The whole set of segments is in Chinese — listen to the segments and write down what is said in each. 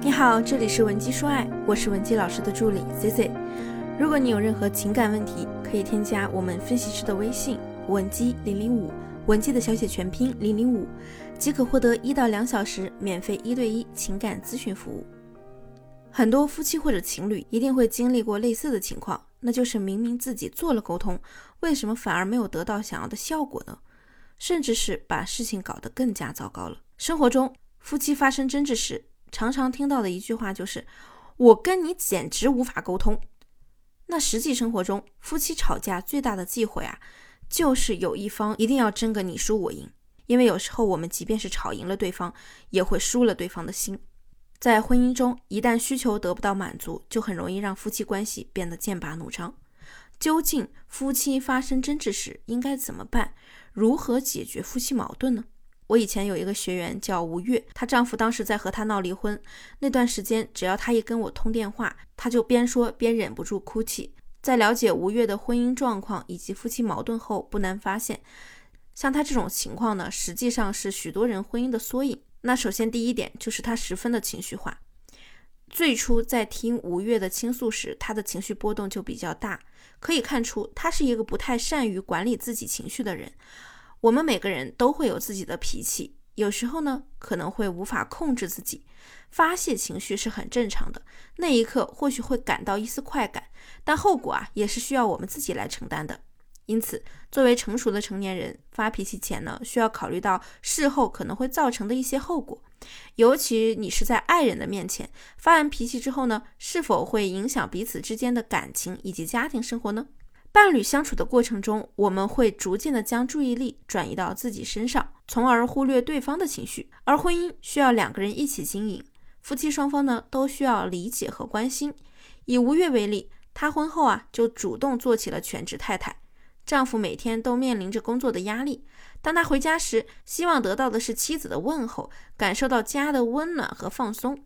你好，这里是文姬说爱，我是文姬老师的助理 C C。如果你有任何情感问题，可以添加我们分析师的微信文姬零零五，文姬的小写全拼零零五，即可获得一到两小时免费一对一情感咨询服务。很多夫妻或者情侣一定会经历过类似的情况，那就是明明自己做了沟通，为什么反而没有得到想要的效果呢？甚至是把事情搞得更加糟糕了。生活中，夫妻发生争执时，常常听到的一句话就是“我跟你简直无法沟通”。那实际生活中，夫妻吵架最大的忌讳啊，就是有一方一定要争个你输我赢。因为有时候我们即便是吵赢了对方，也会输了对方的心。在婚姻中，一旦需求得不到满足，就很容易让夫妻关系变得剑拔弩张。究竟夫妻发生争执时应该怎么办？如何解决夫妻矛盾呢？我以前有一个学员叫吴月，她丈夫当时在和她闹离婚那段时间，只要她一跟我通电话，她就边说边忍不住哭泣。在了解吴月的婚姻状况以及夫妻矛盾后，不难发现，像她这种情况呢，实际上是许多人婚姻的缩影。那首先第一点就是她十分的情绪化。最初在听吴越的倾诉时，她的情绪波动就比较大，可以看出她是一个不太善于管理自己情绪的人。我们每个人都会有自己的脾气，有时候呢可能会无法控制自己，发泄情绪是很正常的。那一刻或许会感到一丝快感，但后果啊也是需要我们自己来承担的。因此，作为成熟的成年人，发脾气前呢需要考虑到事后可能会造成的一些后果，尤其你是在爱人的面前发完脾气之后呢，是否会影响彼此之间的感情以及家庭生活呢？伴侣相处的过程中，我们会逐渐的将注意力转移到自己身上，从而忽略对方的情绪。而婚姻需要两个人一起经营，夫妻双方呢都需要理解和关心。以吴越为例，她婚后啊就主动做起了全职太太，丈夫每天都面临着工作的压力，当他回家时，希望得到的是妻子的问候，感受到家的温暖和放松。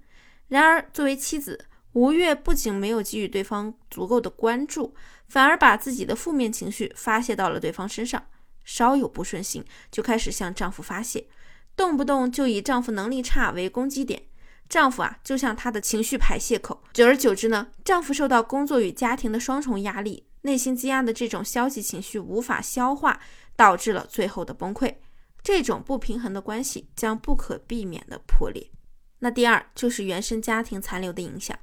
然而，作为妻子，吴越不仅没有给予对方足够的关注，反而把自己的负面情绪发泄到了对方身上。稍有不顺心，就开始向丈夫发泄，动不动就以丈夫能力差为攻击点。丈夫啊，就像她的情绪排泄口。久而久之呢，丈夫受到工作与家庭的双重压力，内心积压的这种消极情绪无法消化，导致了最后的崩溃。这种不平衡的关系将不可避免的破裂。那第二就是原生家庭残留的影响。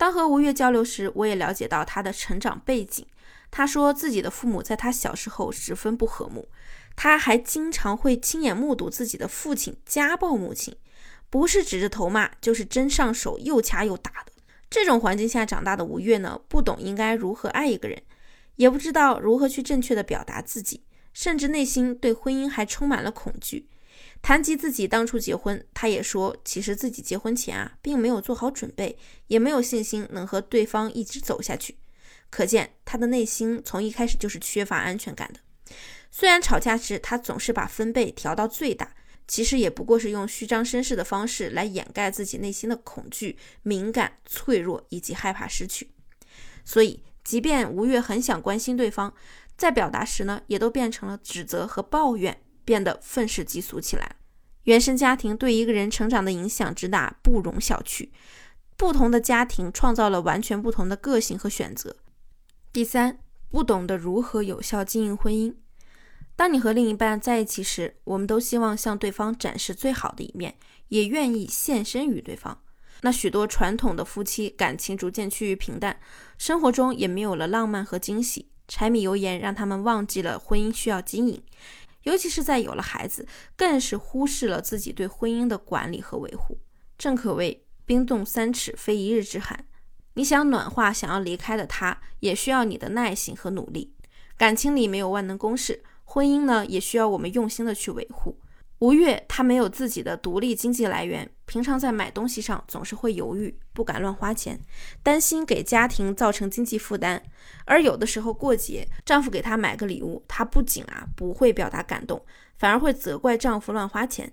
当和吴越交流时，我也了解到他的成长背景。他说自己的父母在他小时候十分不和睦，他还经常会亲眼目睹自己的父亲家暴母亲，不是指着头骂，就是真上手又掐又打的。这种环境下长大的吴越呢，不懂应该如何爱一个人，也不知道如何去正确的表达自己，甚至内心对婚姻还充满了恐惧。谈及自己当初结婚，他也说，其实自己结婚前啊，并没有做好准备，也没有信心能和对方一直走下去。可见他的内心从一开始就是缺乏安全感的。虽然吵架时他总是把分贝调到最大，其实也不过是用虚张声势的方式来掩盖自己内心的恐惧、敏感、脆弱以及害怕失去。所以，即便吴越很想关心对方，在表达时呢，也都变成了指责和抱怨。变得愤世嫉俗起来。原生家庭对一个人成长的影响之大，不容小觑。不同的家庭创造了完全不同的个性和选择。第三，不懂得如何有效经营婚姻。当你和另一半在一起时，我们都希望向对方展示最好的一面，也愿意献身于对方。那许多传统的夫妻感情逐渐趋于平淡，生活中也没有了浪漫和惊喜，柴米油盐让他们忘记了婚姻需要经营。尤其是在有了孩子，更是忽视了自己对婚姻的管理和维护。正可谓冰冻三尺，非一日之寒。你想暖化想要离开的他，也需要你的耐心和努力。感情里没有万能公式，婚姻呢，也需要我们用心的去维护。吴越他没有自己的独立经济来源，平常在买东西上总是会犹豫，不敢乱花钱，担心给家庭造成经济负担。而有的时候过节，丈夫给她买个礼物，她不仅啊不会表达感动，反而会责怪丈夫乱花钱。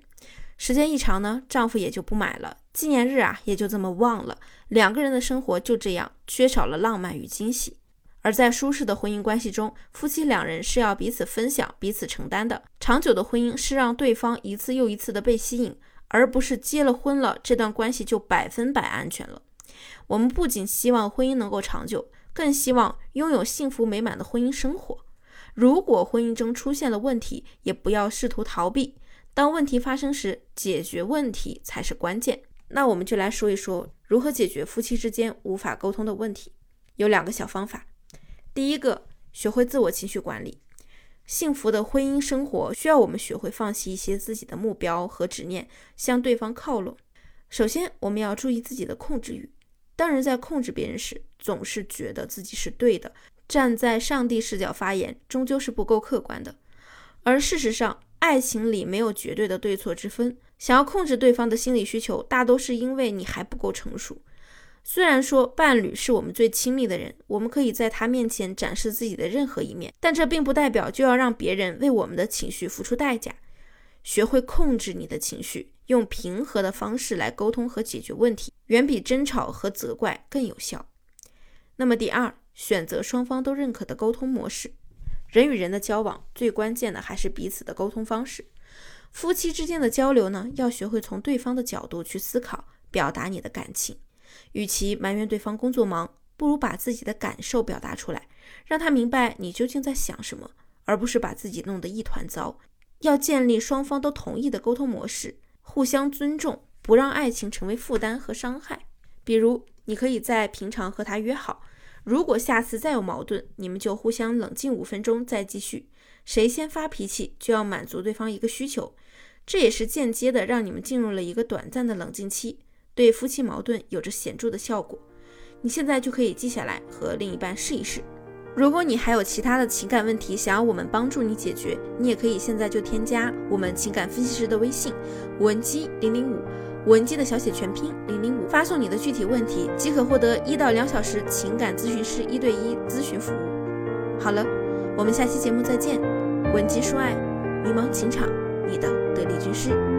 时间一长呢，丈夫也就不买了，纪念日啊也就这么忘了，两个人的生活就这样缺少了浪漫与惊喜。而在舒适的婚姻关系中，夫妻两人是要彼此分享、彼此承担的。长久的婚姻是让对方一次又一次的被吸引，而不是结了婚了这段关系就百分百安全了。我们不仅希望婚姻能够长久，更希望拥有幸福美满的婚姻生活。如果婚姻中出现了问题，也不要试图逃避。当问题发生时，解决问题才是关键。那我们就来说一说如何解决夫妻之间无法沟通的问题。有两个小方法。第一个，学会自我情绪管理。幸福的婚姻生活需要我们学会放弃一些自己的目标和执念，向对方靠拢。首先，我们要注意自己的控制欲。当人在控制别人时，总是觉得自己是对的，站在上帝视角发言，终究是不够客观的。而事实上，爱情里没有绝对的对错之分。想要控制对方的心理需求，大都是因为你还不够成熟。虽然说伴侣是我们最亲密的人，我们可以在他面前展示自己的任何一面，但这并不代表就要让别人为我们的情绪付出代价。学会控制你的情绪，用平和的方式来沟通和解决问题，远比争吵和责怪更有效。那么第二，选择双方都认可的沟通模式。人与人的交往，最关键的还是彼此的沟通方式。夫妻之间的交流呢，要学会从对方的角度去思考，表达你的感情。与其埋怨对方工作忙，不如把自己的感受表达出来，让他明白你究竟在想什么，而不是把自己弄得一团糟。要建立双方都同意的沟通模式，互相尊重，不让爱情成为负担和伤害。比如，你可以在平常和他约好，如果下次再有矛盾，你们就互相冷静五分钟再继续。谁先发脾气，就要满足对方一个需求，这也是间接的让你们进入了一个短暂的冷静期。对夫妻矛盾有着显著的效果，你现在就可以记下来和另一半试一试。如果你还有其他的情感问题想要我们帮助你解决，你也可以现在就添加我们情感分析师的微信文姬零零五，文姬的小写全拼零零五，发送你的具体问题即可获得一到两小时情感咨询师一对一咨询服务。好了，我们下期节目再见。文姬说爱，迷茫情场，你的得力军师。